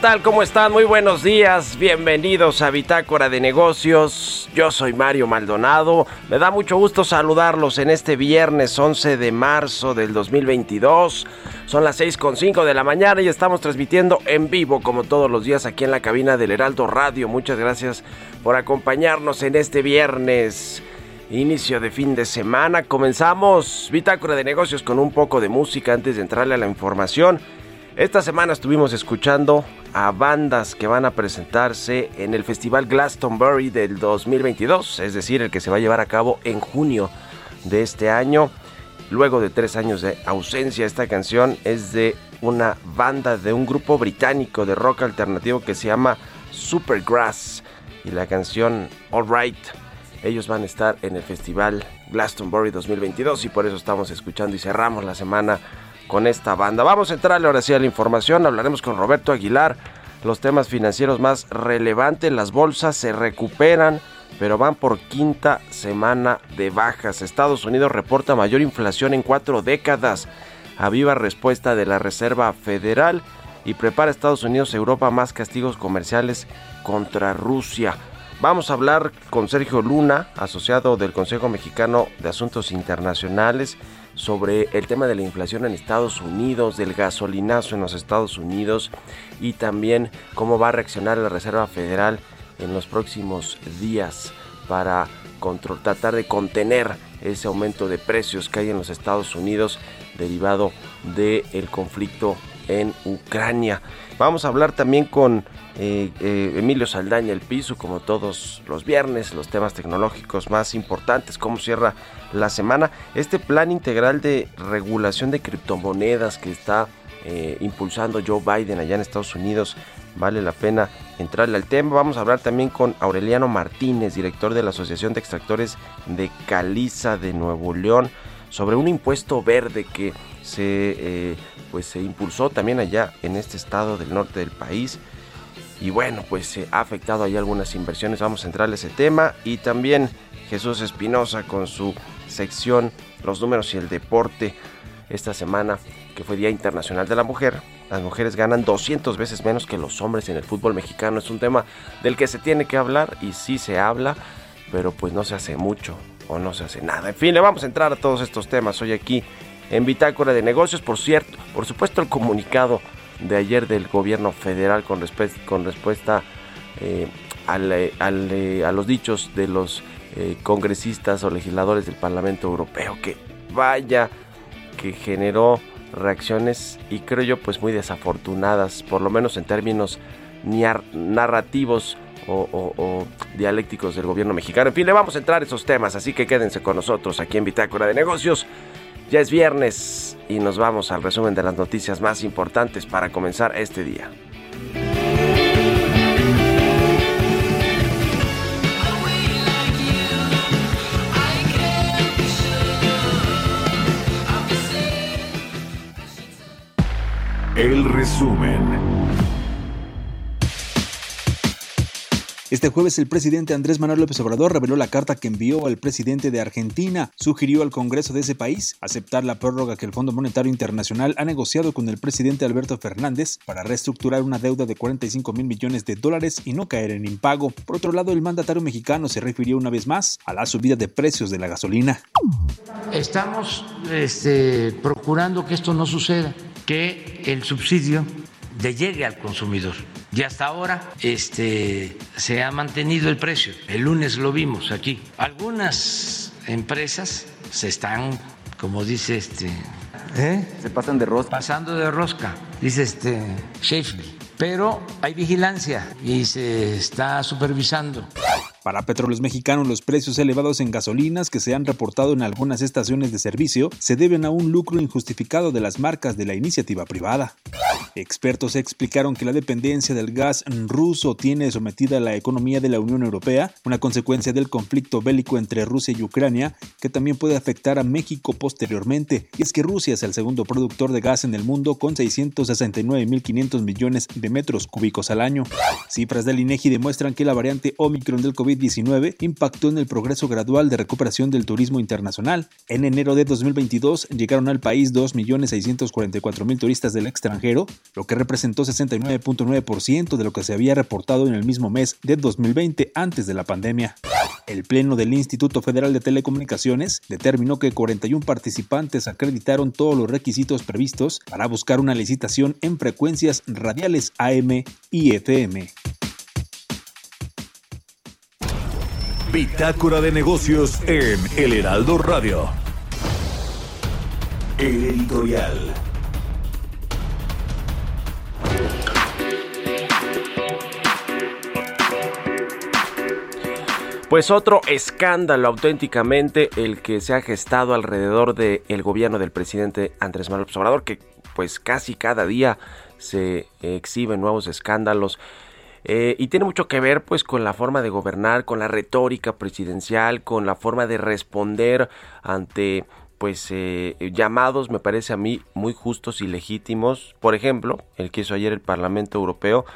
Tal? ¿Cómo están? Muy buenos días. Bienvenidos a Bitácora de Negocios. Yo soy Mario Maldonado. Me da mucho gusto saludarlos en este viernes 11 de marzo del 2022. Son las 6.5 de la mañana y estamos transmitiendo en vivo como todos los días aquí en la cabina del Heraldo Radio. Muchas gracias por acompañarnos en este viernes. Inicio de fin de semana. Comenzamos Bitácora de Negocios con un poco de música antes de entrarle a la información. Esta semana estuvimos escuchando a bandas que van a presentarse en el Festival Glastonbury del 2022, es decir, el que se va a llevar a cabo en junio de este año. Luego de tres años de ausencia, esta canción es de una banda de un grupo británico de rock alternativo que se llama Supergrass y la canción Alright. Ellos van a estar en el Festival Glastonbury 2022 y por eso estamos escuchando y cerramos la semana con esta banda. Vamos a entrarle ahora sí a la información. Hablaremos con Roberto Aguilar. Los temas financieros más relevantes. Las bolsas se recuperan, pero van por quinta semana de bajas. Estados Unidos reporta mayor inflación en cuatro décadas. A viva respuesta de la Reserva Federal. Y prepara Estados Unidos Europa más castigos comerciales contra Rusia. Vamos a hablar con Sergio Luna, asociado del Consejo Mexicano de Asuntos Internacionales sobre el tema de la inflación en Estados Unidos, del gasolinazo en los Estados Unidos y también cómo va a reaccionar la Reserva Federal en los próximos días para tratar de contener ese aumento de precios que hay en los Estados Unidos derivado del conflicto en Ucrania. Vamos a hablar también con eh, eh, Emilio Saldaña, el piso, como todos los viernes, los temas tecnológicos más importantes, cómo cierra la semana. Este plan integral de regulación de criptomonedas que está eh, impulsando Joe Biden allá en Estados Unidos, vale la pena entrarle al tema. Vamos a hablar también con Aureliano Martínez, director de la Asociación de Extractores de Caliza de Nuevo León, sobre un impuesto verde que se, pues, se impulsó también allá en este estado del norte del país. Y bueno, pues se ha afectado ahí algunas inversiones. Vamos a entrarle a ese tema. Y también Jesús Espinosa con su sección Los números y el deporte. Esta semana que fue Día Internacional de la Mujer, las mujeres ganan 200 veces menos que los hombres en el fútbol mexicano. Es un tema del que se tiene que hablar y sí se habla, pero pues no se hace mucho o no se hace nada. En fin, le vamos a entrar a todos estos temas hoy aquí en Bitácora de Negocios. Por cierto, por supuesto el comunicado de ayer del gobierno federal con, con respuesta eh, al, eh, eh, a los dichos de los congresistas o legisladores del Parlamento Europeo, que vaya que generó reacciones y creo yo pues muy desafortunadas, por lo menos en términos narrativos o, o- o dialécticos del gobierno mexicano. En fin, le vamos a entrar a esos temas, así que quédense con nosotros aquí en Bitácora de Negocios. Ya es viernes y nos vamos al resumen de las noticias más importantes para comenzar este día. El resumen. Este jueves el presidente Andrés Manuel López Obrador reveló la carta que envió al presidente de Argentina. Sugirió al Congreso de ese país aceptar la prórroga que el Fondo Monetario Internacional ha negociado con el presidente Alberto Fernández para reestructurar una deuda de 45 mil millones de dólares y no caer en impago. Por otro lado, el mandatario mexicano se refirió una vez más a la subida de precios de la gasolina. Estamos este, procurando que esto no suceda, que el subsidio le llegue al consumidor. Y hasta ahora este, se ha mantenido el precio. El lunes lo vimos aquí. Algunas empresas se están, como dice este, ¿eh? Se pasan de rosca. pasando de rosca, dice este Sheffield. Pero hay vigilancia y se está supervisando. Para Petróleos Mexicanos, los precios elevados en gasolinas que se han reportado en algunas estaciones de servicio se deben a un lucro injustificado de las marcas de la iniciativa privada. Expertos explicaron que la dependencia del gas ruso tiene sometida a la economía de la Unión Europea, una consecuencia del conflicto bélico entre Rusia y Ucrania, que también puede afectar a México posteriormente. Y es que Rusia es el segundo productor de gas en el mundo con 669.500 millones de metros cúbicos al año. Cifras del INEGI demuestran que la variante Omicron del COVID-19 impactó en el progreso gradual de recuperación del turismo internacional. En enero de 2022 llegaron al país 2.644.000 turistas del extranjero, lo que representó 69.9% de lo que se había reportado en el mismo mes de 2020 antes de la pandemia. El Pleno del Instituto Federal de Telecomunicaciones determinó que 41 participantes acreditaron todos los requisitos previstos para buscar una licitación en frecuencias radiales AM y FM. Bitácora de negocios en El Heraldo Radio. El editorial. Pues otro escándalo auténticamente el que se ha gestado alrededor del gobierno del presidente Andrés Manuel Obrador, que pues casi cada día se exhiben nuevos escándalos. Eh, y tiene mucho que ver pues con la forma de gobernar, con la retórica presidencial, con la forma de responder ante pues eh, llamados me parece a mí muy justos y legítimos. Por ejemplo, el que hizo ayer el Parlamento Europeo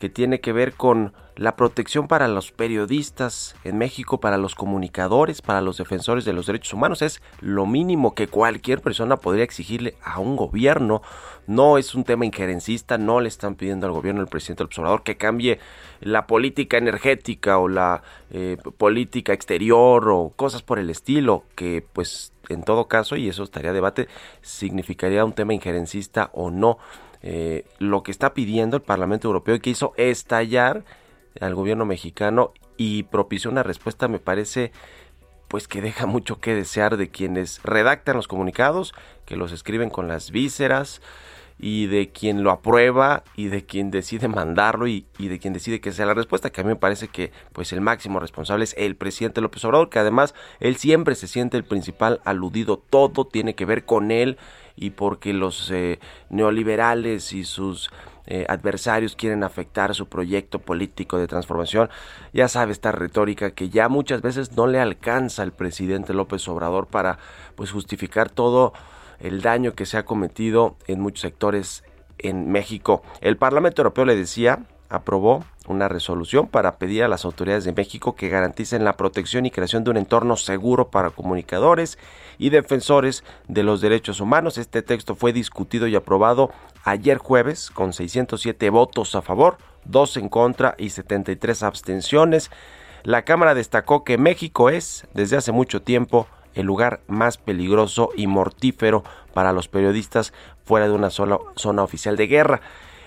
que tiene que ver con la protección para los periodistas en México, para los comunicadores, para los defensores de los derechos humanos. Es lo mínimo que cualquier persona podría exigirle a un gobierno. No es un tema injerencista, no le están pidiendo al gobierno del presidente del observador que cambie la política energética o la eh, política exterior o cosas por el estilo, que pues en todo caso, y eso estaría debate, significaría un tema injerencista o no. Eh, lo que está pidiendo el Parlamento Europeo y que hizo estallar al gobierno mexicano y propició una respuesta me parece pues que deja mucho que desear de quienes redactan los comunicados, que los escriben con las vísceras y de quien lo aprueba y de quien decide mandarlo y, y, de quien decide que sea la respuesta, que a mí me parece que pues el máximo responsable es el presidente López Obrador, que además él siempre se siente el principal aludido, todo tiene que ver con él y porque los eh, neoliberales y sus eh, adversarios quieren afectar su proyecto político de transformación. Ya sabe esta retórica que ya muchas veces no le alcanza al presidente López Obrador para pues justificar todo el daño que se ha cometido en muchos sectores en México. El Parlamento Europeo le decía aprobó una resolución para pedir a las autoridades de México que garanticen la protección y creación de un entorno seguro para comunicadores y defensores de los derechos humanos. Este texto fue discutido y aprobado ayer jueves con 607 votos a favor, 2 en contra y 73 abstenciones. La Cámara destacó que México es, desde hace mucho tiempo, el lugar más peligroso y mortífero para los periodistas fuera de una sola zona oficial de guerra.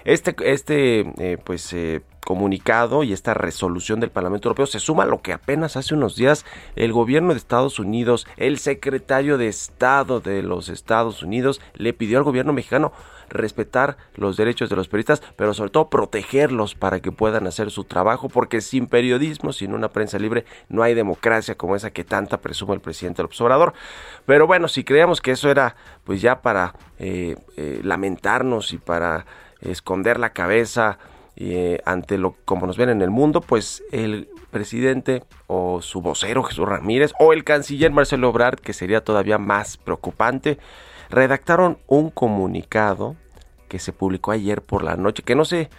Este, este eh, pues, eh, comunicado y esta resolución del Parlamento Europeo se suma a lo que apenas hace unos días el gobierno de Estados Unidos, el secretario de Estado de los Estados Unidos, le pidió al gobierno mexicano respetar los derechos de los periodistas, pero sobre todo protegerlos para que puedan hacer su trabajo, porque sin periodismo, sin una prensa libre, no hay democracia como esa que tanta presume el presidente López Obrador. Pero bueno, si creíamos que eso era pues ya para eh, eh, lamentarnos y para esconder la cabeza eh, ante lo como nos ven en el mundo, pues el presidente o su vocero Jesús Ramírez o el canciller Marcelo Ebrard, que sería todavía más preocupante, redactaron un comunicado que se publicó ayer por la noche, que no sé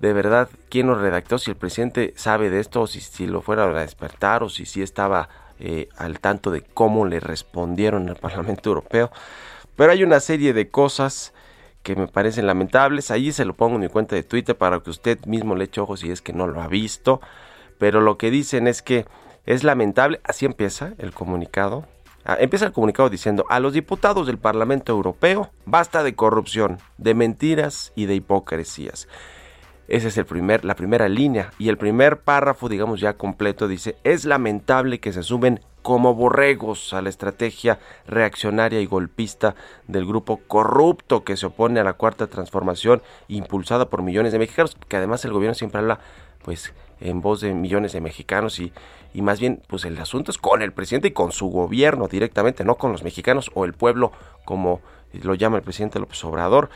de verdad quién lo redactó, si el presidente sabe de esto, o si, si lo fuera a despertar, o si sí estaba eh, al tanto de cómo le respondieron al Parlamento Europeo. Pero hay una serie de cosas que me parecen lamentables. Allí se lo pongo en mi cuenta de Twitter para que usted mismo le eche ojos si es que no lo ha visto. Pero lo que dicen es que es lamentable, así empieza el comunicado. Ah, empieza el comunicado diciendo, a los diputados del Parlamento Europeo basta de corrupción, de mentiras y de hipocresías. Esa es el primer, la primera línea. Y el primer párrafo, digamos ya completo, dice, es lamentable que se sumen como borregos a la estrategia reaccionaria y golpista del grupo corrupto que se opone a la cuarta transformación impulsada por millones de mexicanos, que además el gobierno siempre habla pues en voz de millones de mexicanos y, y más bien pues el asunto es con el presidente y con su gobierno directamente, no con los mexicanos o el pueblo como lo llama el presidente López Obrador.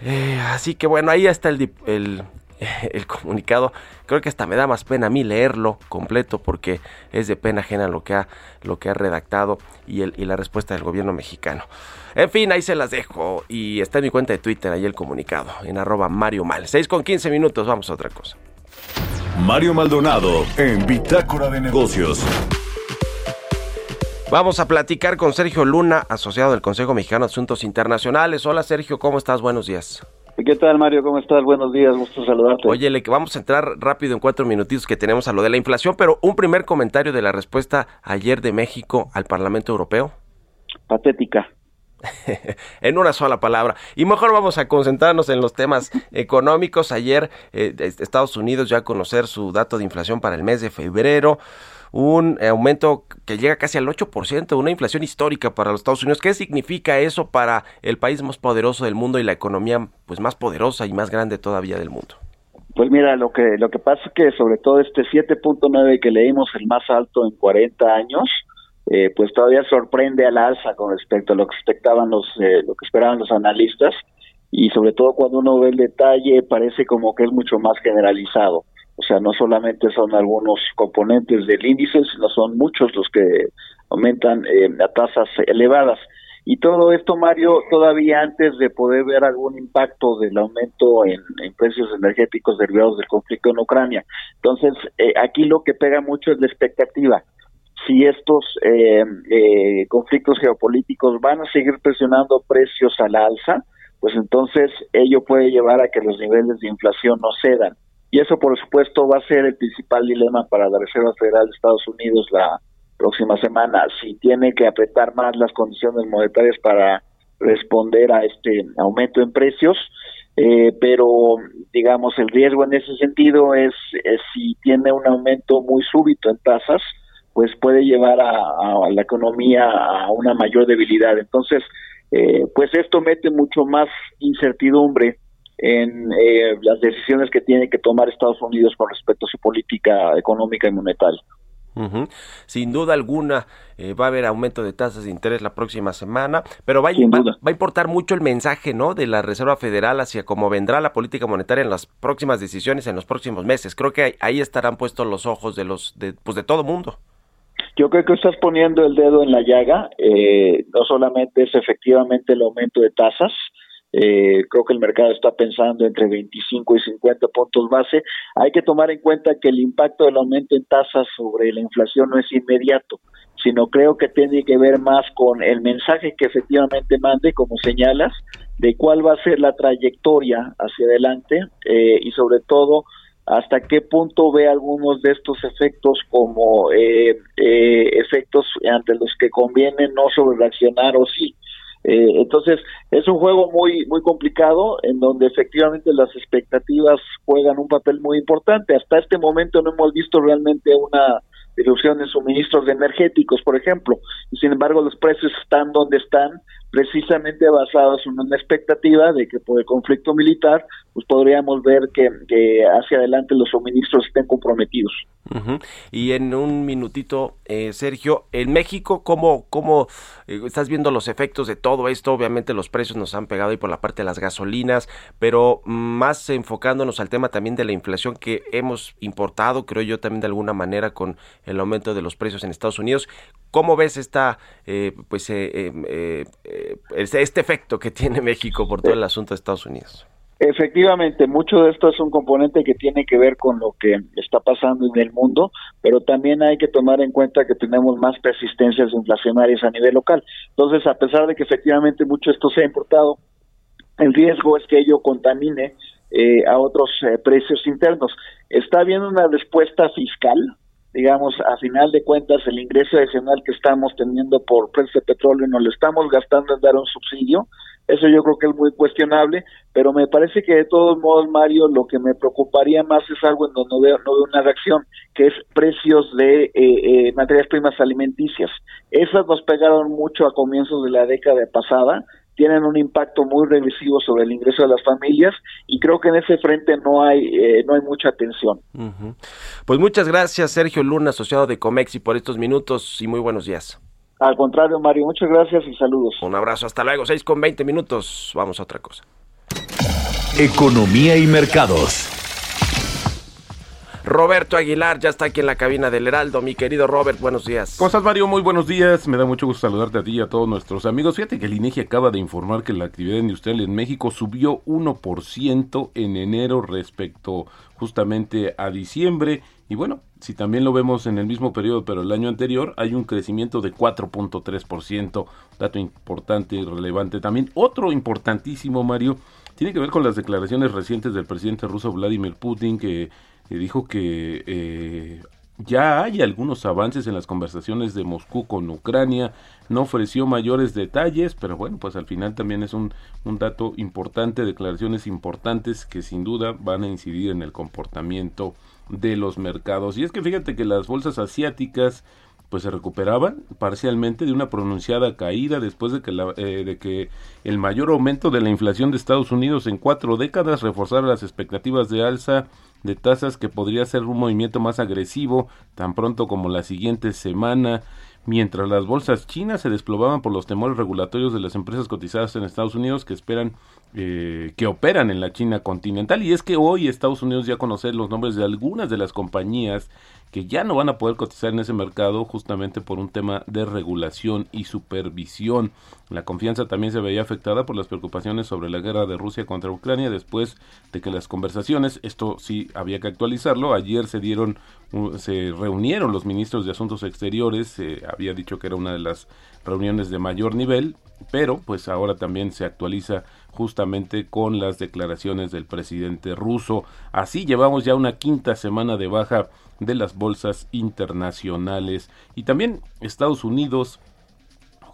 Eh, así que bueno, ahí está el, el comunicado. Creo que hasta me da más pena a mí leerlo completo porque es de pena ajena lo que ha, lo que ha redactado y, el, y la respuesta del gobierno mexicano. En fin, ahí se las dejo y está en mi cuenta de Twitter ahí el comunicado en arroba Mario Mal. 6 con 15 minutos, vamos a otra cosa. Mario Maldonado en Bitácora de Negocios. Vamos a platicar con Sergio Luna, asociado del Consejo Mexicano de Asuntos Internacionales. Hola Sergio, ¿cómo estás? Buenos días. ¿Qué tal, Mario? ¿Cómo estás? Buenos días, gusto saludarte. Oye, le vamos a entrar rápido en cuatro minutitos que tenemos a lo de la inflación, pero un primer comentario de la respuesta ayer de México al Parlamento Europeo. Patética. en una sola palabra. Y mejor vamos a concentrarnos en los temas económicos. Ayer eh, Estados Unidos ya a conocer su dato de inflación para el mes de febrero. Un aumento que llega casi al 8%, una inflación histórica para los Estados Unidos. ¿Qué significa eso para el país más poderoso del mundo y la economía pues más poderosa y más grande todavía del mundo? Pues mira, lo que lo que pasa es que sobre todo este 7.9 que leímos, el más alto en 40 años, eh, pues todavía sorprende al alza con respecto a lo que los eh, lo que esperaban los analistas y sobre todo cuando uno ve el detalle parece como que es mucho más generalizado. O sea, no solamente son algunos componentes del índice, sino son muchos los que aumentan eh, a tasas elevadas. Y todo esto, Mario, todavía antes de poder ver algún impacto del aumento en, en precios energéticos derivados del conflicto en Ucrania. Entonces, eh, aquí lo que pega mucho es la expectativa. Si estos eh, eh, conflictos geopolíticos van a seguir presionando precios a la alza, pues entonces ello puede llevar a que los niveles de inflación no cedan. Y eso, por supuesto, va a ser el principal dilema para la Reserva Federal de Estados Unidos la próxima semana. Si tiene que apretar más las condiciones monetarias para responder a este aumento en precios, eh, pero digamos el riesgo en ese sentido es, si tiene un aumento muy súbito en tasas, pues puede llevar a, a la economía a una mayor debilidad. Entonces, eh, pues esto mete mucho más incertidumbre en eh, las decisiones que tiene que tomar Estados Unidos con respecto a su política económica y monetaria. Uh -huh. Sin duda alguna eh, va a haber aumento de tasas de interés la próxima semana, pero va, va, va, a importar mucho el mensaje ¿no? de la Reserva Federal hacia cómo vendrá la política monetaria en las próximas decisiones, en los próximos meses. Creo que ahí, ahí estarán puestos los ojos de los de, pues de todo mundo. Yo creo que estás poniendo el dedo en la llaga. Eh, no solamente es efectivamente el aumento de tasas, eh, creo que el mercado está pensando entre 25 y 50 puntos base. Hay que tomar en cuenta que el impacto del aumento en tasas sobre la inflación no es inmediato, sino creo que tiene que ver más con el mensaje que efectivamente mande, como señalas, de cuál va a ser la trayectoria hacia adelante eh, y sobre todo hasta qué punto ve algunos de estos efectos como eh, eh, efectos ante los que conviene no sobre reaccionar o sí. Eh, entonces es un juego muy muy complicado en donde efectivamente las expectativas juegan un papel muy importante. Hasta este momento no hemos visto realmente una disrupción en suministros energéticos, por ejemplo, sin embargo los precios están donde están precisamente basados en una expectativa de que por el conflicto militar pues podríamos ver que, que hacia adelante los suministros estén comprometidos. Y en un minutito, eh, Sergio, en México, ¿cómo, cómo eh, estás viendo los efectos de todo esto? Obviamente los precios nos han pegado ahí por la parte de las gasolinas, pero más enfocándonos al tema también de la inflación que hemos importado, creo yo también de alguna manera con el aumento de los precios en Estados Unidos. ¿Cómo ves esta, eh, pues, este efecto que tiene México por todo el asunto de Estados Unidos? Efectivamente, mucho de esto es un componente que tiene que ver con lo que está pasando en el mundo, pero también hay que tomar en cuenta que tenemos más persistencias inflacionarias a nivel local. Entonces, a pesar de que efectivamente mucho de esto se ha importado, el riesgo es que ello contamine eh, a otros eh, precios internos. Está habiendo una respuesta fiscal, digamos, a final de cuentas, el ingreso adicional que estamos teniendo por precio de petróleo no lo estamos gastando en dar un subsidio. Eso yo creo que es muy cuestionable, pero me parece que de todos modos, Mario, lo que me preocuparía más es algo en donde no veo, no veo una reacción, que es precios de eh, eh, materias primas alimenticias. Esas nos pegaron mucho a comienzos de la década pasada, tienen un impacto muy regresivo sobre el ingreso de las familias y creo que en ese frente no hay eh, no hay mucha atención. Pues muchas gracias, Sergio Luna, asociado de Comexi, por estos minutos y muy buenos días. Al contrario, Mario, muchas gracias y saludos. Un abrazo, hasta luego, 6 con 20 minutos. Vamos a otra cosa. Economía y mercados. Roberto Aguilar ya está aquí en la cabina del Heraldo. Mi querido Robert, buenos días. ¿Cómo estás, Mario? Muy buenos días. Me da mucho gusto saludarte a ti y a todos nuestros amigos. Fíjate que el INEGI acaba de informar que la actividad industrial en México subió 1% en enero respecto justamente a diciembre. Y bueno, si también lo vemos en el mismo periodo, pero el año anterior, hay un crecimiento de 4.3%. Dato importante y relevante. También otro importantísimo, Mario, tiene que ver con las declaraciones recientes del presidente ruso Vladimir Putin que dijo que eh, ya hay algunos avances en las conversaciones de Moscú con Ucrania, no ofreció mayores detalles, pero bueno, pues al final también es un, un dato importante, declaraciones importantes que sin duda van a incidir en el comportamiento de los mercados. Y es que fíjate que las bolsas asiáticas pues se recuperaban parcialmente de una pronunciada caída después de que, la, eh, de que el mayor aumento de la inflación de Estados Unidos en cuatro décadas reforzara las expectativas de alza de tasas que podría ser un movimiento más agresivo tan pronto como la siguiente semana. Mientras las bolsas chinas se desplomaban por los temores regulatorios de las empresas cotizadas en Estados Unidos que esperan eh, que operan en la China continental. Y es que hoy Estados Unidos ya conoce los nombres de algunas de las compañías que ya no van a poder cotizar en ese mercado justamente por un tema de regulación y supervisión. La confianza también se veía afectada por las preocupaciones sobre la guerra de Rusia contra Ucrania después de que las conversaciones, esto sí había que actualizarlo, ayer se dieron, se reunieron los ministros de Asuntos Exteriores, se había dicho que era una de las reuniones de mayor nivel, pero pues ahora también se actualiza justamente con las declaraciones del presidente ruso. Así llevamos ya una quinta semana de baja de las bolsas internacionales y también Estados Unidos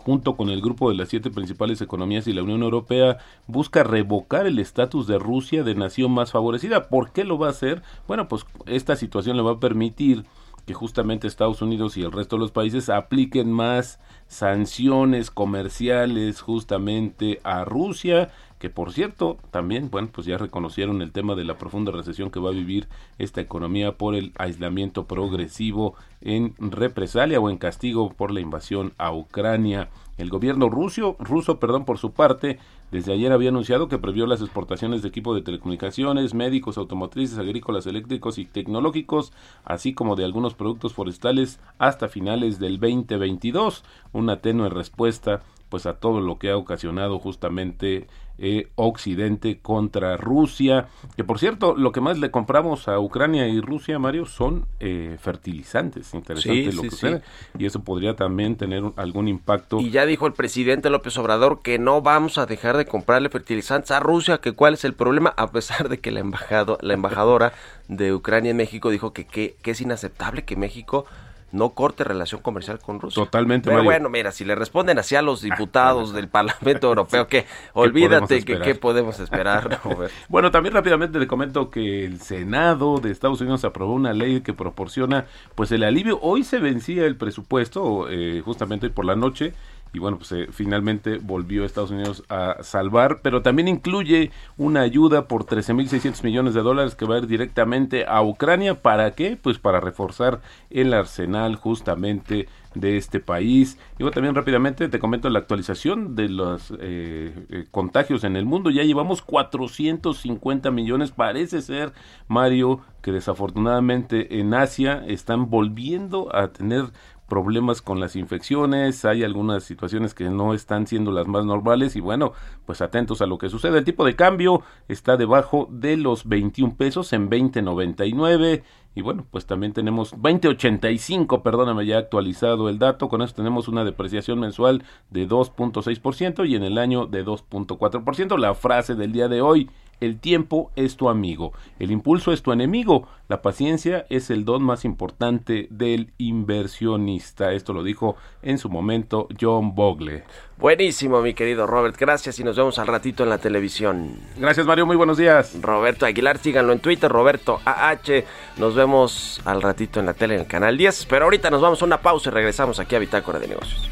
junto con el grupo de las siete principales economías y la Unión Europea, busca revocar el estatus de Rusia de nación más favorecida. ¿Por qué lo va a hacer? Bueno, pues esta situación le va a permitir que justamente Estados Unidos y el resto de los países apliquen más sanciones comerciales justamente a Rusia que por cierto también bueno pues ya reconocieron el tema de la profunda recesión que va a vivir esta economía por el aislamiento progresivo en represalia o en castigo por la invasión a Ucrania. El gobierno ruso, ruso perdón, por su parte, desde ayer había anunciado que previó las exportaciones de equipo de telecomunicaciones, médicos, automotrices, agrícolas, eléctricos y tecnológicos, así como de algunos productos forestales hasta finales del 2022, una tenue respuesta pues a todo lo que ha ocasionado justamente eh, Occidente contra Rusia. Que por cierto, lo que más le compramos a Ucrania y Rusia, Mario, son eh, fertilizantes. Interesante Sí, lo sí, que sí. sucede. Y eso podría también tener un- algún impacto. Y ya dijo el presidente López Obrador que no vamos a dejar de comprarle fertilizantes a Rusia, que cuál es el problema, a pesar de que la, embajado, la embajadora de Ucrania en México dijo que, que, que es inaceptable que México no corte relación comercial con Rusia. Totalmente, Pero Mario. bueno, mira, si le responden así a los diputados del Parlamento Europeo, que olvídate que qué podemos esperar? Bueno, también rápidamente le comento que el Senado de Estados Unidos aprobó una ley que proporciona pues el alivio. Hoy se vencía el presupuesto, eh, justamente hoy por la noche, y bueno, pues eh, finalmente volvió Estados Unidos a salvar, pero también incluye una ayuda por 13.600 millones de dólares que va a ir directamente a Ucrania. ¿Para qué? Pues para reforzar el arsenal justamente de este país. Y bueno, también rápidamente te comento la actualización de los eh, eh, contagios en el mundo. Ya llevamos 450 millones. Parece ser, Mario, que desafortunadamente en Asia están volviendo a tener problemas con las infecciones, hay algunas situaciones que no están siendo las más normales y bueno, pues atentos a lo que sucede. El tipo de cambio está debajo de los 21 pesos en 20.99 y bueno, pues también tenemos 20.85, perdóname, ya actualizado el dato, con eso tenemos una depreciación mensual de 2.6% y en el año de 2.4%. La frase del día de hoy, el tiempo es tu amigo, el impulso es tu enemigo, la paciencia es el don más importante del inversionista. Esto lo dijo en su momento John Bogle. Buenísimo, mi querido Robert. Gracias y nos vemos al ratito en la televisión. Gracias Mario, muy buenos días. Roberto Aguilar, síganlo en Twitter, Roberto AH. Nos vemos al ratito en la tele en el canal 10. Pero ahorita nos vamos a una pausa y regresamos aquí a Bitácora de Negocios.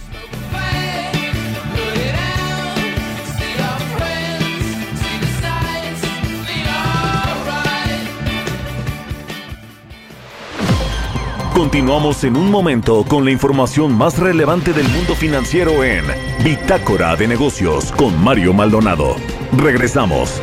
Continuamos en un momento con la información más relevante del mundo financiero en Bitácora de Negocios con Mario Maldonado. Regresamos.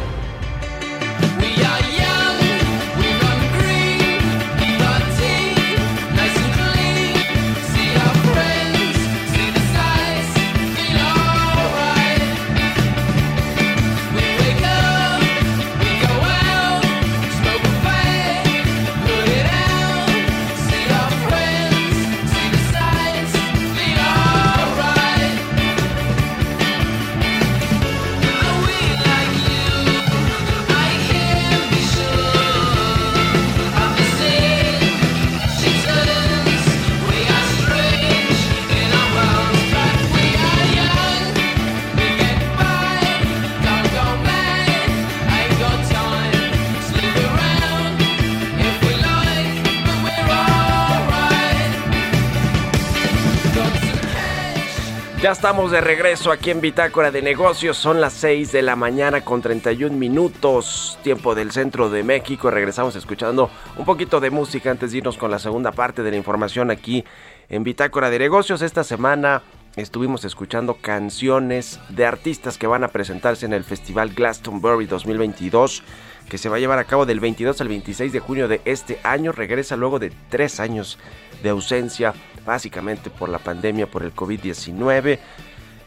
Estamos de regreso aquí en Bitácora de Negocios. Son las 6 de la mañana con 31 minutos, tiempo del centro de México. Regresamos escuchando un poquito de música antes de irnos con la segunda parte de la información aquí en Bitácora de Negocios. Esta semana estuvimos escuchando canciones de artistas que van a presentarse en el Festival Glastonbury 2022 que se va a llevar a cabo del 22 al 26 de junio de este año. Regresa luego de tres años de ausencia, básicamente por la pandemia, por el COVID-19.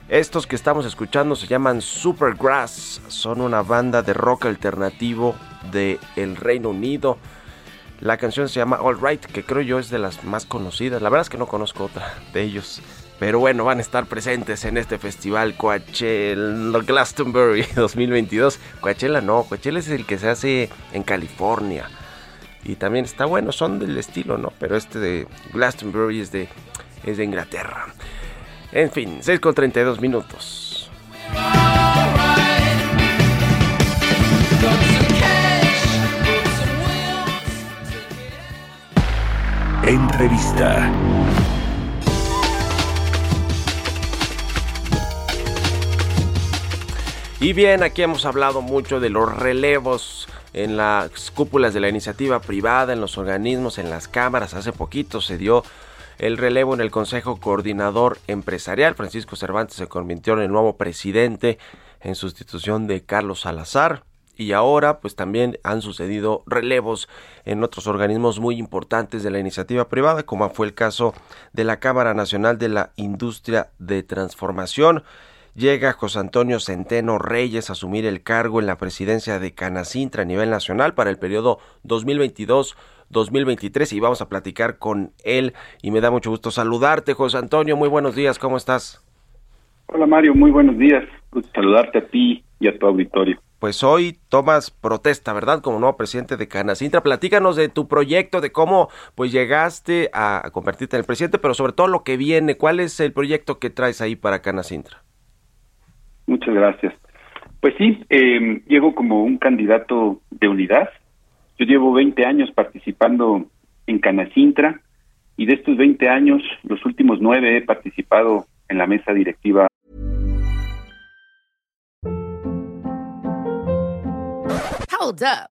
Estos que estamos escuchando se llaman Supergrass, son una banda de rock alternativo del el Reino Unido. La canción se llama All Right, que creo yo es de las más conocidas. La verdad es que no conozco otra de ellos. Pero bueno, van a estar presentes en este festival Coachella Glastonbury 2022. Coachella no, Coachella es el que se hace en California. Y también está bueno, son del estilo, ¿no? Pero este de Glastonbury es de, es de Inglaterra. En fin, 6 con 32 minutos. Entrevista. Y bien, aquí hemos hablado mucho de los relevos en las cúpulas de la iniciativa privada, en los organismos, en las cámaras. Hace poquito se dio el relevo en el Consejo Coordinador Empresarial. Francisco Cervantes se convirtió en el nuevo presidente en sustitución de Carlos Salazar. y ahora pues también han sucedido relevos en otros organismos muy importantes de la iniciativa privada, como fue el caso de la Cámara Nacional de la Industria de Transformación. Llega José Antonio Centeno Reyes a asumir el cargo en la presidencia de Canacintra a nivel nacional para el periodo 2022-2023 y vamos a platicar con él y me da mucho gusto saludarte José Antonio, muy buenos días, ¿cómo estás? Hola Mario, muy buenos días. Gusto saludarte a ti y a tu auditorio. Pues hoy tomas protesta, ¿verdad? Como nuevo presidente de Canacintra. Platícanos de tu proyecto, de cómo pues llegaste a convertirte en el presidente, pero sobre todo lo que viene. ¿Cuál es el proyecto que traes ahí para Canacintra? Muchas gracias. Pues sí, eh, llego como un candidato de unidad. Yo llevo 20 años participando en Canacintra y de estos 20 años, los últimos nueve he participado en la mesa directiva Hold up.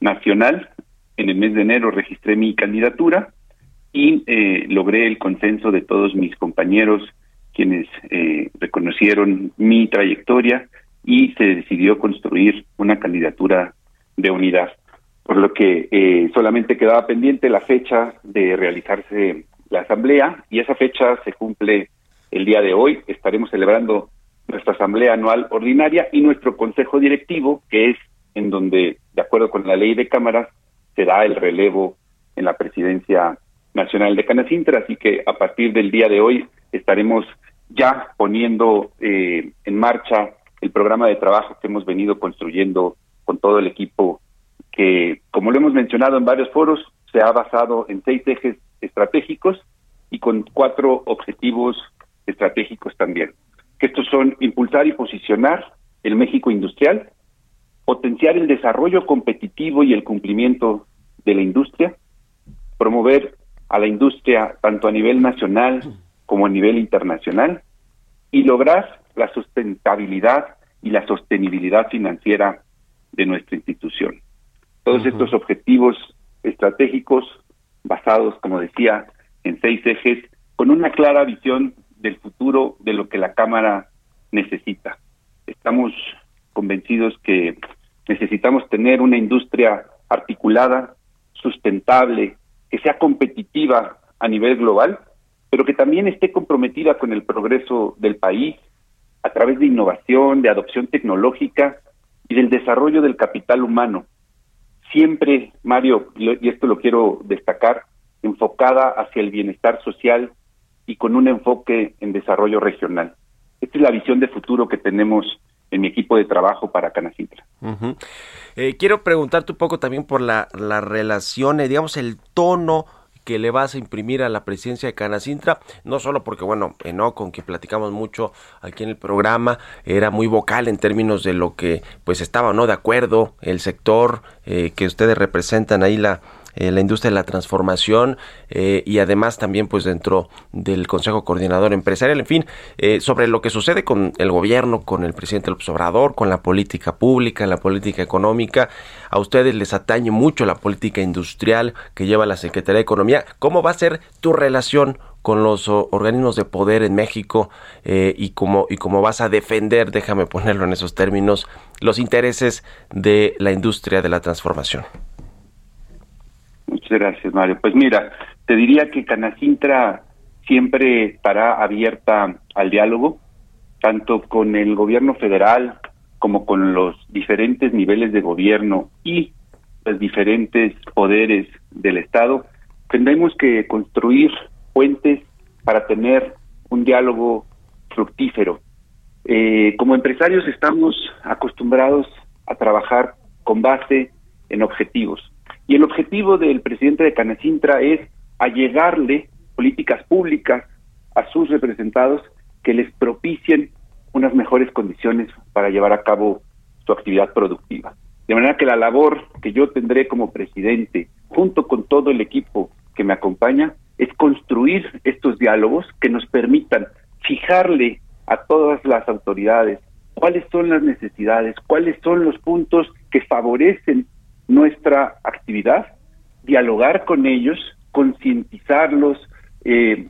nacional. En el mes de enero registré mi candidatura y eh, logré el consenso de todos mis compañeros quienes eh, reconocieron mi trayectoria y se decidió construir una candidatura de unidad. Por lo que eh, solamente quedaba pendiente la fecha de realizarse la asamblea y esa fecha se cumple el día de hoy. Estaremos celebrando nuestra asamblea anual ordinaria y nuestro consejo directivo, que es en donde, de acuerdo con la ley de cámaras, se da el relevo en la presidencia nacional de Canacintra. Así que a partir del día de hoy estaremos ya poniendo eh, en marcha el programa de trabajo que hemos venido construyendo con todo el equipo que, como lo hemos mencionado en varios foros, se ha basado en seis ejes estratégicos y con cuatro objetivos estratégicos también. Que estos son impulsar y posicionar el México industrial, potenciar el desarrollo competitivo y el cumplimiento de la industria, promover a la industria tanto a nivel nacional como a nivel internacional y lograr la sustentabilidad y la sostenibilidad financiera de nuestra institución. Todos estos objetivos estratégicos basados, como decía, en seis ejes, con una clara visión del futuro de lo que la Cámara necesita. Estamos convencidos que necesitamos tener una industria articulada, sustentable, que sea competitiva a nivel global, pero que también esté comprometida con el progreso del país a través de innovación, de adopción tecnológica y del desarrollo del capital humano. Siempre, Mario, y esto lo quiero destacar, enfocada hacia el bienestar social y con un enfoque en desarrollo regional. Esta es la visión de futuro que tenemos en mi equipo de trabajo para Canacintra. Eh, quiero preguntarte un poco también por la, la relación, eh, digamos, el tono que le vas a imprimir a la presidencia de Canacintra, no solo porque, bueno, Eno, con quien platicamos mucho aquí en el programa, era muy vocal en términos de lo que pues estaba no de acuerdo el sector eh, que ustedes representan ahí la la industria de la transformación eh, y además también pues dentro del Consejo Coordinador Empresarial, en fin, eh, sobre lo que sucede con el gobierno, con el presidente López Obrador, con la política pública, la política económica. A ustedes les atañe mucho la política industrial que lleva la Secretaría de Economía. ¿Cómo va a ser tu relación con los organismos de poder en México eh, y cómo y cómo vas a defender, déjame ponerlo en esos términos, los intereses de la industria de la transformación? Muchas gracias, Mario. Pues mira, te diría que Canacintra siempre estará abierta al diálogo, tanto con el gobierno federal como con los diferentes niveles de gobierno y los diferentes poderes del Estado. Tendremos que construir puentes para tener un diálogo fructífero. Eh, como empresarios estamos acostumbrados a trabajar con base en objetivos. Y el objetivo del presidente de Canacintra es allegarle políticas públicas a sus representados que les propicien unas mejores condiciones para llevar a cabo su actividad productiva. De manera que la labor que yo tendré como presidente, junto con todo el equipo que me acompaña, es construir estos diálogos que nos permitan fijarle a todas las autoridades cuáles son las necesidades, cuáles son los puntos que favorecen nuestra actividad, dialogar con ellos, concientizarlos eh,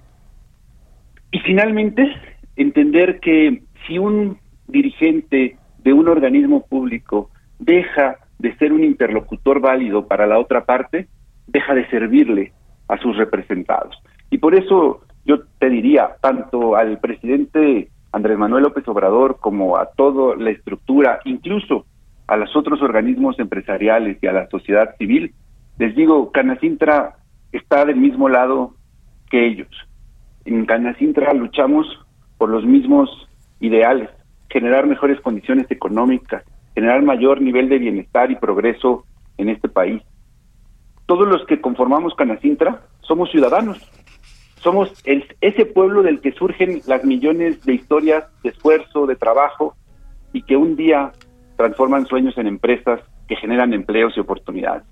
y finalmente entender que si un dirigente de un organismo público deja de ser un interlocutor válido para la otra parte, deja de servirle a sus representados. Y por eso yo te diría, tanto al presidente Andrés Manuel López Obrador como a toda la estructura, incluso a los otros organismos empresariales y a la sociedad civil, les digo, Canacintra está del mismo lado que ellos. En Canacintra luchamos por los mismos ideales, generar mejores condiciones económicas, generar mayor nivel de bienestar y progreso en este país. Todos los que conformamos Canacintra somos ciudadanos, somos el, ese pueblo del que surgen las millones de historias de esfuerzo, de trabajo y que un día transforman sueños en empresas que generan empleos y oportunidades.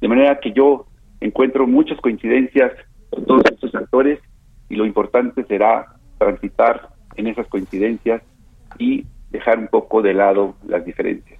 De manera que yo encuentro muchas coincidencias con todos estos actores y lo importante será transitar en esas coincidencias y dejar un poco de lado las diferencias.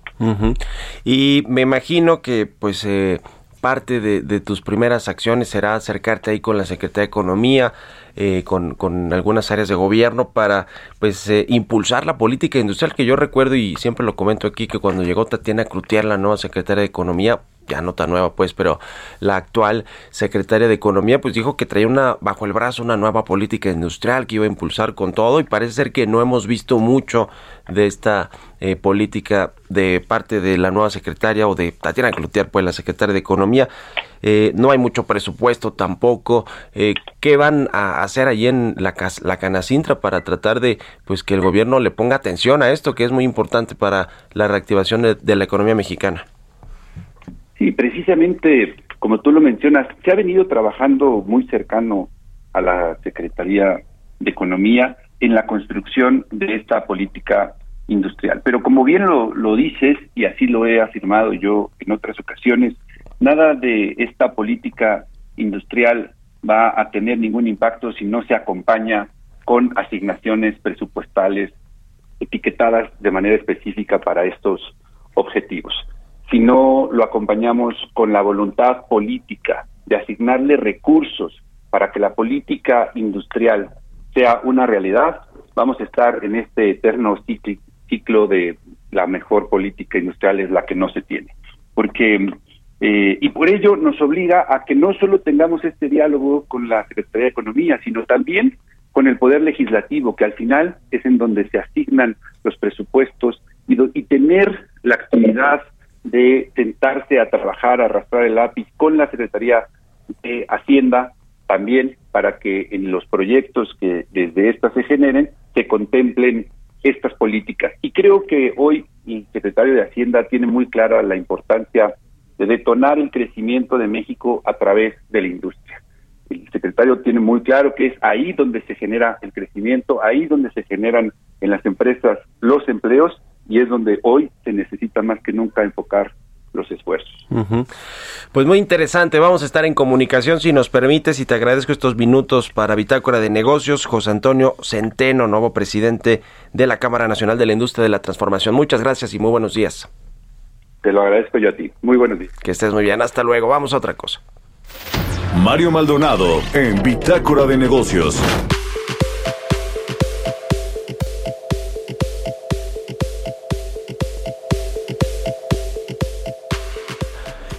Y me imagino que pues eh, parte de, tus primeras acciones será acercarte ahí con la Secretaría de Economía, eh, con, algunas áreas de gobierno para pues eh, impulsar la política industrial que yo recuerdo y siempre lo comento aquí que cuando llegó Tatiana Cloutier, la nueva secretaria de Economía, ya no tan nueva pues, pero la actual secretaria de Economía pues dijo que traía una bajo el brazo una nueva política industrial que iba a impulsar con todo y parece ser que no hemos visto mucho de esta eh, política de parte de la nueva secretaria o de Tatiana Cloutier, pues la secretaria de Economía. Eh, no hay mucho presupuesto tampoco. Eh, ¿Qué van a hacer allí en la, la Canacintra para tratar de pues que el gobierno le ponga atención a esto que es muy importante para la reactivación de la economía mexicana? Sí, precisamente, como tú lo mencionas, se ha venido trabajando muy cercano a la Secretaría de Economía en la construcción de esta política industrial. Pero como bien lo, lo dices, y así lo he afirmado yo en otras ocasiones, nada de esta política industrial va a tener ningún impacto si no se acompaña con asignaciones presupuestales etiquetadas de manera específica para estos objetivos. Si no lo acompañamos con la voluntad política de asignarle recursos para que la política industrial sea una realidad, vamos a estar en este eterno ciclo de la mejor política industrial es la que no se tiene. Porque, eh, y por ello nos obliga a que no solo tengamos este diálogo con la Secretaría de Economía, sino también con el Poder Legislativo, que al final es en donde se asignan los presupuestos y, y tener la actividad de sentarse a trabajar, a arrastrar el lápiz con la Secretaría de Hacienda también para que en los proyectos que desde estas se generen se contemplen estas políticas. Y creo que hoy el secretario de Hacienda tiene muy clara la importancia de detonar el crecimiento de México a través de la industria. El secretario tiene muy claro que es ahí donde se genera el crecimiento, ahí donde se generan en las empresas los empleos y es donde hoy se necesita más que nunca enfocar los esfuerzos. Pues muy interesante, vamos a estar en comunicación si nos permites y te agradezco estos minutos para Bitácora de Negocios, José Antonio Centeno, nuevo presidente de la Cámara Nacional de la Industria de la Transformación. Muchas gracias y muy buenos días. Te lo agradezco yo a ti. Muy buenos días. Que estés muy bien, hasta luego, vamos a otra cosa. Mario Maldonado en Bitácora de Negocios.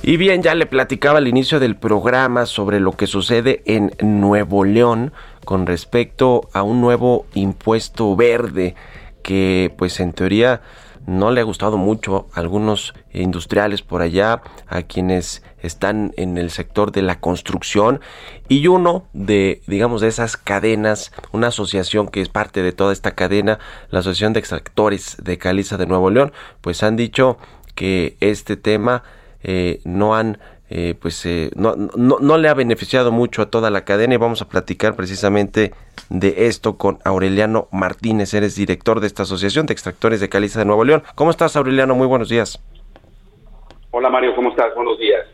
Y bien, ya le platicaba al inicio del programa sobre lo que sucede en Nuevo León con respecto a un nuevo impuesto verde que pues en teoría no le ha gustado mucho a algunos industriales por allá, a quienes están en el sector de la construcción. Y uno de, digamos, de esas cadenas, una asociación que es parte de toda esta cadena, la Asociación de Extractores de Caliza de Nuevo León, pues han dicho que este tema eh, no han eh, pues eh, no, no, no le ha beneficiado mucho a toda la cadena y vamos a platicar precisamente de esto con Aureliano Martínez, eres director de esta asociación de extractores de caliza de Nuevo León. ¿Cómo estás Aureliano? Muy buenos días. Hola Mario, ¿cómo estás? Buenos días.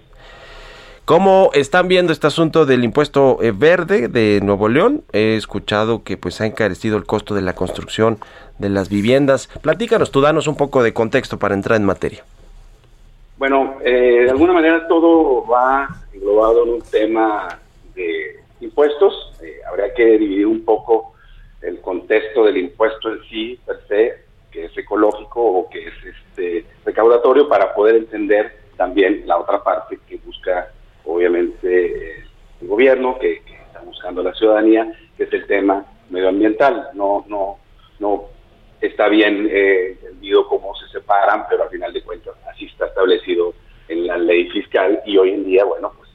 ¿Cómo están viendo este asunto del impuesto eh, verde de Nuevo León? He escuchado que pues ha encarecido el costo de la construcción de las viviendas. Platícanos, tú danos un poco de contexto para entrar en materia. Bueno, eh, de alguna manera todo va englobado en un tema de impuestos. Eh, habría que dividir un poco el contexto del impuesto en sí, per se, que es ecológico o que es este recaudatorio, para poder entender también la otra parte que busca, obviamente, eh, el gobierno, que, que está buscando la ciudadanía, que es el tema medioambiental. No, no, no está bien eh, entendido cómo se separan, pero al final de cuentas así está establecido en la ley fiscal y hoy en día, bueno, pues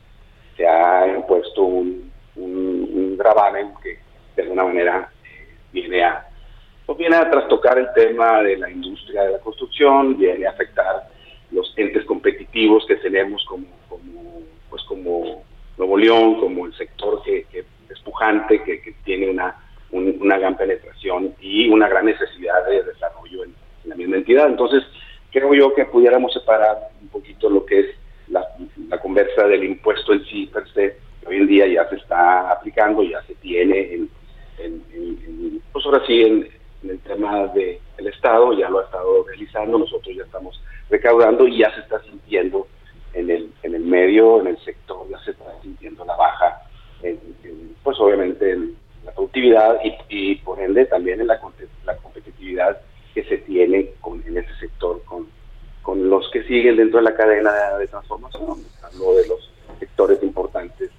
se ha impuesto un, un, un gravamen que de alguna manera eh, viene a pues viene a trastocar el tema de la industria de la construcción, viene a afectar los entes competitivos que tenemos como, como pues como Nuevo León, como el sector que, que es que, que tiene una un- una gran penetración y una gran necesidad de desarrollo en, en la misma entidad. Entonces, creo yo que pudiéramos separar un poquito lo que es la, la conversa del impuesto en sí, per se, que hoy en día ya se está aplicando, ya se tiene en, en- en- pues ahora sí, en, el tema del Estado, ya lo ha estado realizando, nosotros ya estamos recaudando y ya se está sintiendo en el, en el medio, en el sector, ya se está sintiendo la baja, en- en, pues obviamente en la productividad y, por ende también en la, la competitividad que se tiene en ese sector con, con los que siguen dentro de la cadena de, transformación, hablo de los sectores importantes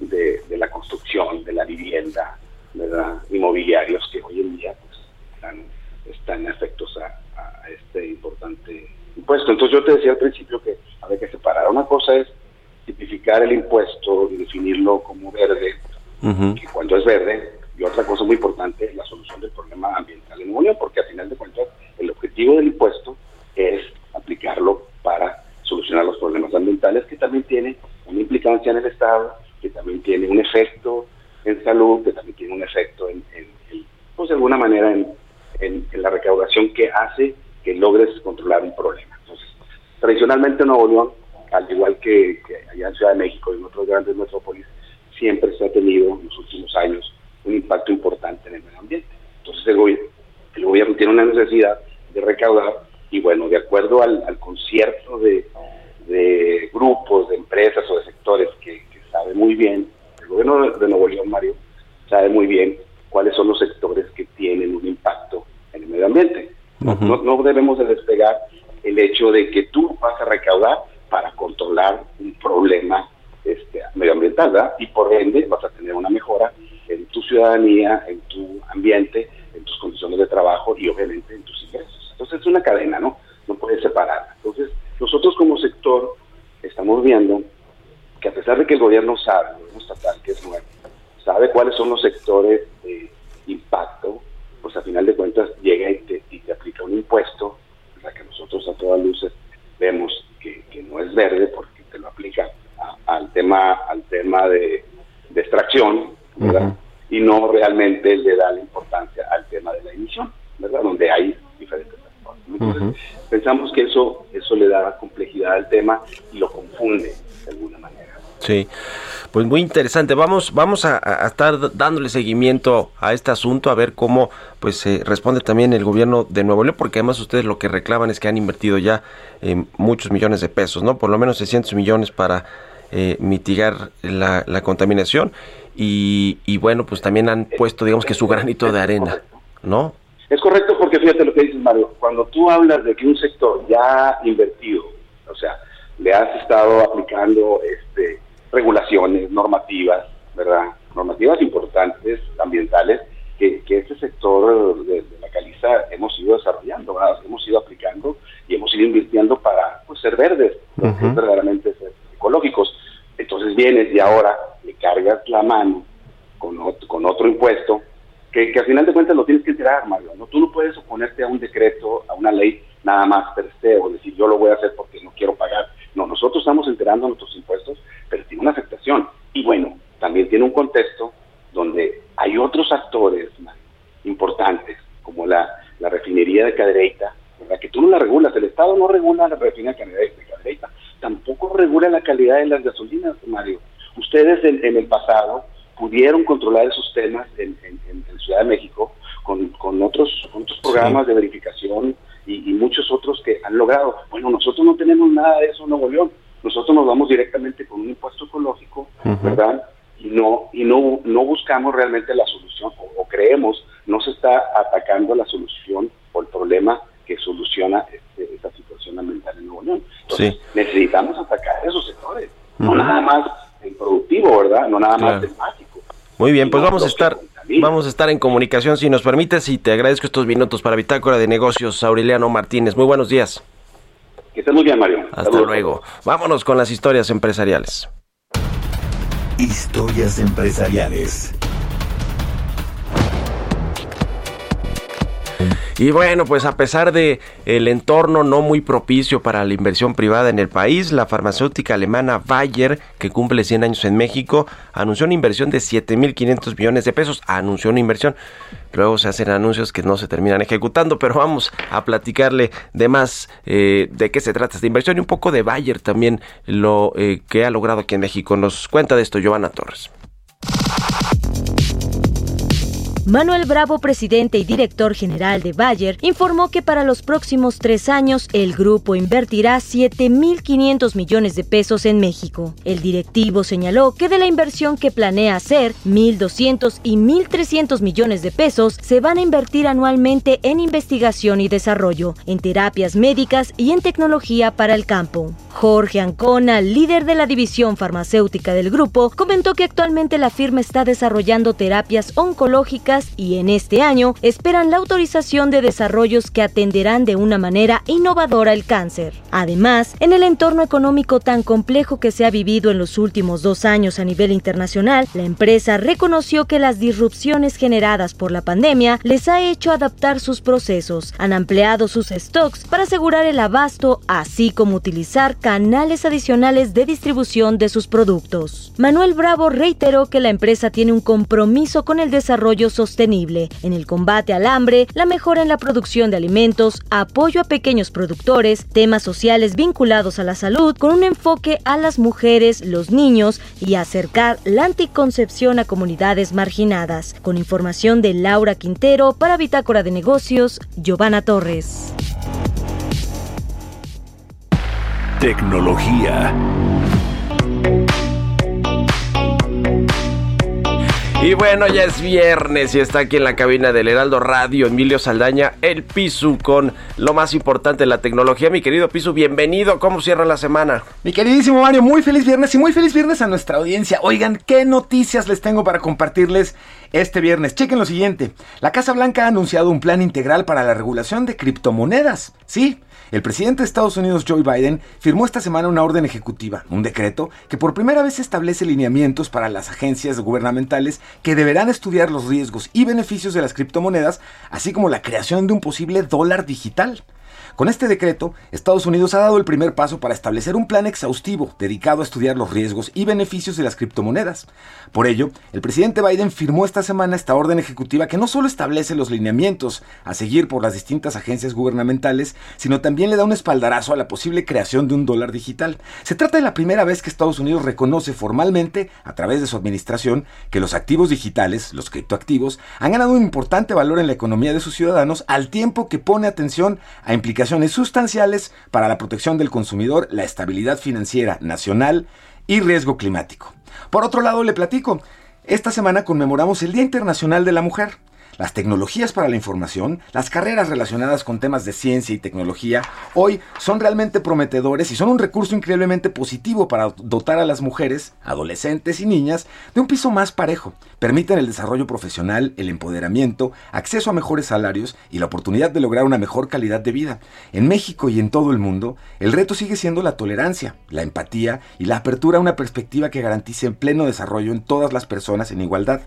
de, de la construcción, de la vivienda, ¿verdad? inmobiliarios que hoy en día pues, están, están afectos a, a este importante impuesto. Entonces yo te decía al principio que había que separar. Una cosa es tipificar el impuesto y definirlo como verde, cuando es verde, y otra cosa muy importante la solución del problema ambiental en Nuevo porque al final de cuentas el objetivo del impuesto es aplicarlo para solucionar los problemas ambientales, que también tiene una implicancia en el Estado, que también tiene un efecto en salud, que también tiene un efecto en, pues de alguna manera en, la recaudación que hace que logres controlar un problema. Entonces, tradicionalmente en Nuevo León, al igual que, que allá en Ciudad de México y en otras grandes metrópolis, siempre se ha tenido en los últimos años un impacto importante en el medio ambiente. Entonces el gobierno, el gobierno tiene una necesidad de recaudar y bueno, de acuerdo al, al concierto de, de grupos, de empresas o de sectores que, que sabe muy bien, el gobierno de, Nuevo León, Mario, sabe muy bien cuáles son los sectores que tienen un impacto en el medio ambiente. No, no, no debemos de despegar el hecho de que tú vas a recaudar para controlar un problema este, medioambiental, ¿verdad? Y por ende vas a tener una mejora en tu ciudadanía, en tu ambiente, en tus condiciones de trabajo y obviamente en tus ingresos. Entonces es una cadena, ¿no? No puedes separarla. Entonces nosotros como sector estamos viendo que a pesar de que el gobierno sabe, el gobierno estatal, que es nuevo, sabe cuáles son los sectores de impacto, pues a final de cuentas llega y te, y te aplica un impuesto, la que nosotros a todas luces vemos que, que no es verde porque te lo aplica a- al tema al tema de, de extracción, ¿verdad? Y no realmente le da la importancia al tema de la emisión, ¿verdad? Donde hay diferentes factores. Entonces, pensamos que eso eso le da complejidad al tema y lo confunde de alguna manera. Sí, pues muy interesante. Vamos, vamos a, a estar dándole seguimiento a este asunto, a ver cómo pues se responde también el gobierno de Nuevo León, porque además ustedes lo que reclaman es que han invertido ya eh, muchos millones de pesos, ¿no? Por lo menos 600 millones para eh, mitigar la, la contaminación y, y bueno, pues también han puesto, digamos que su granito de arena, ¿no? Es correcto porque fíjate lo que dices, Mario. Cuando tú hablas de que un sector ya ha invertido, o sea, le has estado aplicando este, regulaciones, normativas, ¿verdad? Normativas importantes, ambientales, que, que este sector de, de la caliza hemos ido desarrollando, ¿verdad? hemos ido aplicando y hemos ido invirtiendo para pues, ser verdes, ser verdaderamente ser ecológicos. Entonces vienes y ahora le cargas la mano con otro, con otro impuesto que, que al final de cuentas lo tienes que enterar, Mario. ¿no? Tú no puedes oponerte a un decreto, a una ley, nada más per se, o decir yo lo voy a hacer porque no quiero pagar. No, nosotros estamos enterando nuestros impuestos, pero tiene una afectación. Y bueno, también tiene un contexto donde hay otros actores importantes, como la, la refinería de Cadereyta, ¿verdad? que tú no la regulas, el Estado no regula la refinería de Cadereyta, las gasolinas, Mario. Ustedes en, en el pasado pudieron controlar esos temas en, en- en- en Ciudad de México con, con otros, con otros programas de verificación y, y muchos otros que han logrado. Bueno, nosotros no tenemos nada de eso en Nuevo León. Nosotros nos vamos directamente con un impuesto ecológico, ¿verdad? Y no y no no buscamos realmente la solución o, o creemos no se está atacando la solución o el problema que soluciona este- esa situación ambiental en Nuevo León. Entonces, Sí. necesitamos atacar esos sectores, no nada más el productivo, ¿verdad? No nada más Claro. el básico. Muy bien, pues vamos a lo vamos a estar en comunicación si nos permites y te agradezco estos minutos para Bitácora de Negocios Aureliano Martínez. Muy buenos días. Que estés muy bien, Mario. Hasta Saludos. luego. Vámonos con las historias empresariales. Historias empresariales. Y bueno, pues a pesar de el entorno no muy propicio para la inversión privada en el país, la farmacéutica alemana Bayer, que cumple 100 años en México, anunció una inversión de 7.500 millones de pesos. Anunció una inversión. Luego se hacen anuncios que no se terminan ejecutando, pero vamos a platicarle de más eh, de qué se trata esta inversión y un poco de Bayer también lo eh, que ha logrado aquí en México. Nos cuenta de esto Giovanna Torres. Manuel Bravo, presidente y director general de Bayer, informó que para los próximos tres años el grupo invertirá 7.500 millones de pesos en México. El directivo señaló que de la inversión que planea hacer, 1.200 y 1.300 millones de pesos se van a invertir anualmente en investigación y desarrollo, en terapias médicas y en tecnología para el campo. Jorge Ancona, líder de la división farmacéutica del grupo, comentó que actualmente la firma está desarrollando terapias oncológicas y en este año esperan la autorización de desarrollos que atenderán de una manera innovadora el cáncer. Además, en el entorno económico tan complejo que se ha vivido en los últimos dos años a nivel internacional, la empresa reconoció que las disrupciones generadas por la pandemia les ha hecho adaptar sus procesos, han ampliado sus stocks para asegurar el abasto, así como utilizar canales adicionales de distribución de sus productos. Manuel Bravo reiteró que la empresa tiene un compromiso con el desarrollo sostenible en el combate al hambre, la mejora en la producción de alimentos, apoyo a pequeños productores, temas sociales vinculados a la salud, con un enfoque a las mujeres, los niños y acercar la anticoncepción a comunidades marginadas. Con información de Laura Quintero para Bitácora de Negocios, Giovanna Torres. Tecnología. Y bueno, ya es viernes y está aquí en la cabina del Heraldo Radio Emilio Saldaña, el Pisu, con lo más importante la tecnología. Mi querido Pisu, bienvenido. ¿Cómo cierra la semana? Mi queridísimo Mario, muy feliz viernes y muy feliz viernes a nuestra audiencia. Oigan, ¿qué noticias les tengo para compartirles este viernes? Chequen lo siguiente. La Casa Blanca ha anunciado un plan integral para la regulación de criptomonedas. Sí, el presidente de Estados Unidos, Joe Biden, firmó esta semana una orden ejecutiva, un decreto, que por primera vez establece lineamientos para las agencias gubernamentales que deberán estudiar los riesgos y beneficios de las criptomonedas, así como la creación de un posible dólar digital. Con este decreto, Estados Unidos ha dado el primer paso para establecer un plan exhaustivo dedicado a estudiar los riesgos y beneficios de las criptomonedas. Por ello, el presidente Biden firmó esta semana esta orden ejecutiva que no solo establece los lineamientos a seguir por las distintas agencias gubernamentales, sino también le da un espaldarazo a la posible creación de un dólar digital. Se trata de la primera vez que Estados Unidos reconoce formalmente, a través de su administración, que los activos digitales, los criptoactivos, han ganado un importante valor en la economía de sus ciudadanos al tiempo que pone atención a implicaciones sustanciales para la protección del consumidor, la estabilidad financiera nacional y riesgo climático. Por otro lado, le platico, esta semana conmemoramos el Día Internacional de la Mujer. Las tecnologías para la información, las carreras relacionadas con temas de ciencia y tecnología, hoy son realmente prometedores y son un recurso increíblemente positivo para dotar a las mujeres, adolescentes y niñas de un piso más parejo. Permiten el desarrollo profesional, el empoderamiento, acceso a mejores salarios y la oportunidad de lograr una mejor calidad de vida. En México y en todo el mundo, el reto sigue siendo la tolerancia, la empatía y la apertura a una perspectiva que garantice pleno desarrollo en todas las personas en igualdad.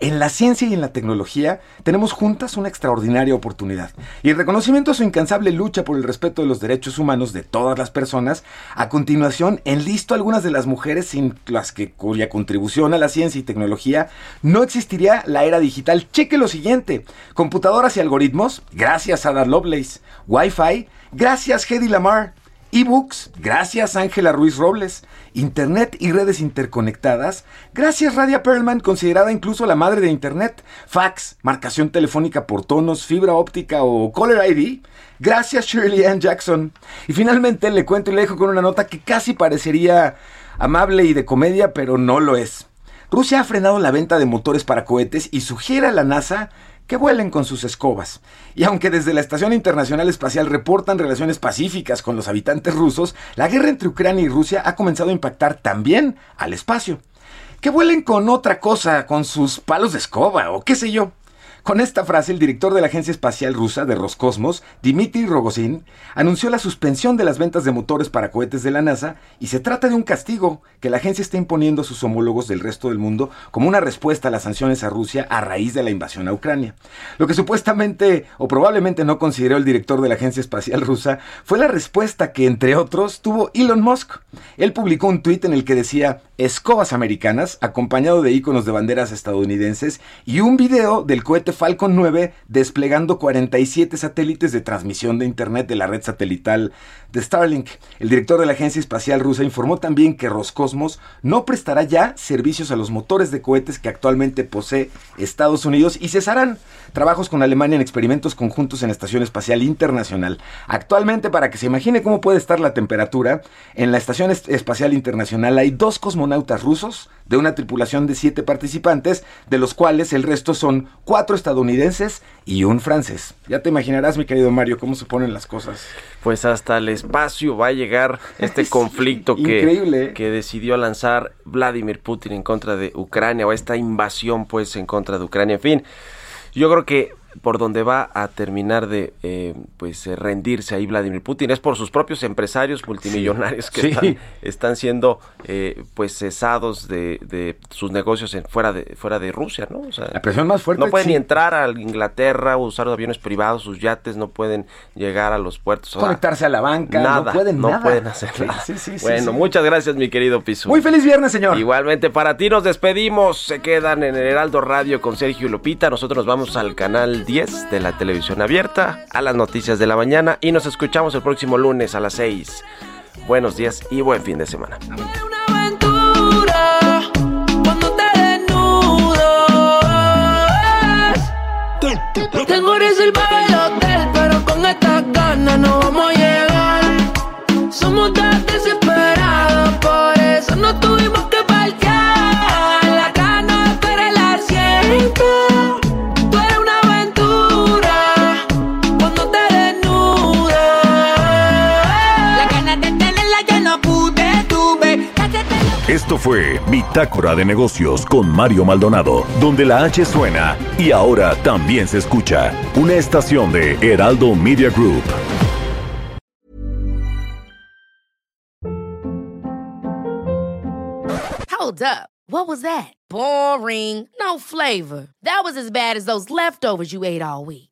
En la ciencia y en la tecnología tenemos juntas una extraordinaria oportunidad. Y en reconocimiento a su incansable lucha por el respeto de los derechos humanos de todas las personas, a continuación enlisto algunas de las mujeres sin las que cuya contribución a la ciencia y tecnología no existiría la era digital. Cheque lo siguiente: computadoras y algoritmos, gracias a Ada Lovelace, Wi-Fi, gracias Hedy Lamar. Ebooks, gracias Ángela Ruiz Robles, Internet y redes interconectadas, gracias Radia Perlman, considerada incluso la madre de Internet, fax, marcación telefónica por tonos, fibra óptica o Caller ID, gracias Shirley Ann Jackson. Y finalmente le cuento y le dejo con una nota que casi parecería amable y de comedia, pero no lo es. Rusia ha frenado la venta de motores para cohetes y sugiere a la NASA que vuelen con sus escobas. Y aunque desde la Estación Internacional Espacial reportan relaciones pacíficas con los habitantes rusos, la guerra entre Ucrania y Rusia ha comenzado a impactar también al espacio. Que vuelen con otra cosa, con sus palos de escoba o qué sé yo. Con esta frase, el director de la Agencia Espacial Rusa de Roscosmos, Dmitry Rogozin, anunció la suspensión de las ventas de motores para cohetes de la NASA y se trata de un castigo que la agencia está imponiendo a sus homólogos del resto del mundo como una respuesta a las sanciones a Rusia a raíz de la invasión a Ucrania. Lo que supuestamente o probablemente no consideró el director de la Agencia Espacial Rusa fue la respuesta que, entre otros, tuvo Elon Musk. Él publicó un tuit en el que decía escobas americanas, acompañado de iconos de banderas estadounidenses, y un video del cohete Falcon 9 desplegando 47 satélites de transmisión de Internet de la red satelital de Starlink. El director de la Agencia Espacial Rusa informó también que Roscosmos no prestará ya servicios a los motores de cohetes que actualmente posee Estados Unidos y cesarán trabajos con Alemania en experimentos conjuntos en la Estación Espacial Internacional. Actualmente, para que se imagine cómo puede estar la temperatura, en la Estación Espacial Internacional hay dos cosmonautas rusos de una tripulación de siete participantes, de los cuales el resto son cuatro estadounidenses y un francés. Ya te imaginarás, mi querido Mario, cómo se ponen las cosas. Pues hasta el espacio va a llegar este conflicto que, increíble. que decidió lanzar Vladimir Putin en contra de Ucrania, o esta invasión pues en contra de Ucrania. En fin, yo creo que por donde va a terminar de eh, pues eh, rendirse ahí Vladimir Putin es por sus propios empresarios multimillonarios que Sí. Están, están siendo eh, pues cesados de, de sus negocios en, fuera de fuera de Rusia, ¿no? O sea, La presión más fuerte. no pueden sí. ni entrar a Inglaterra, usar los aviones privados, sus yates no pueden llegar a los puertos. Conectarse a la banca, nada, no pueden nada. pueden hacer Sí, nada. sí, sí, sí, bueno, muchas gracias, mi querido Piso. Muy feliz viernes, señor. Igualmente para ti nos despedimos. Se quedan en el Heraldo Radio con Sergio y Lupita. Nosotros nos vamos al canal 10 de la televisión abierta, a las noticias de la mañana y nos escuchamos el próximo lunes a las 6. Buenos días y buen fin de semana. Tengo reservado el hotel, pero con estas ganas no vamos Esto fue Bitácora de Negocios con Mario Maldonado, donde la H suena y ahora también se escucha. Una estación de Heraldo Media Group. Hold up. What was that? Boring. No flavor. That was as bad as those leftovers you ate all week.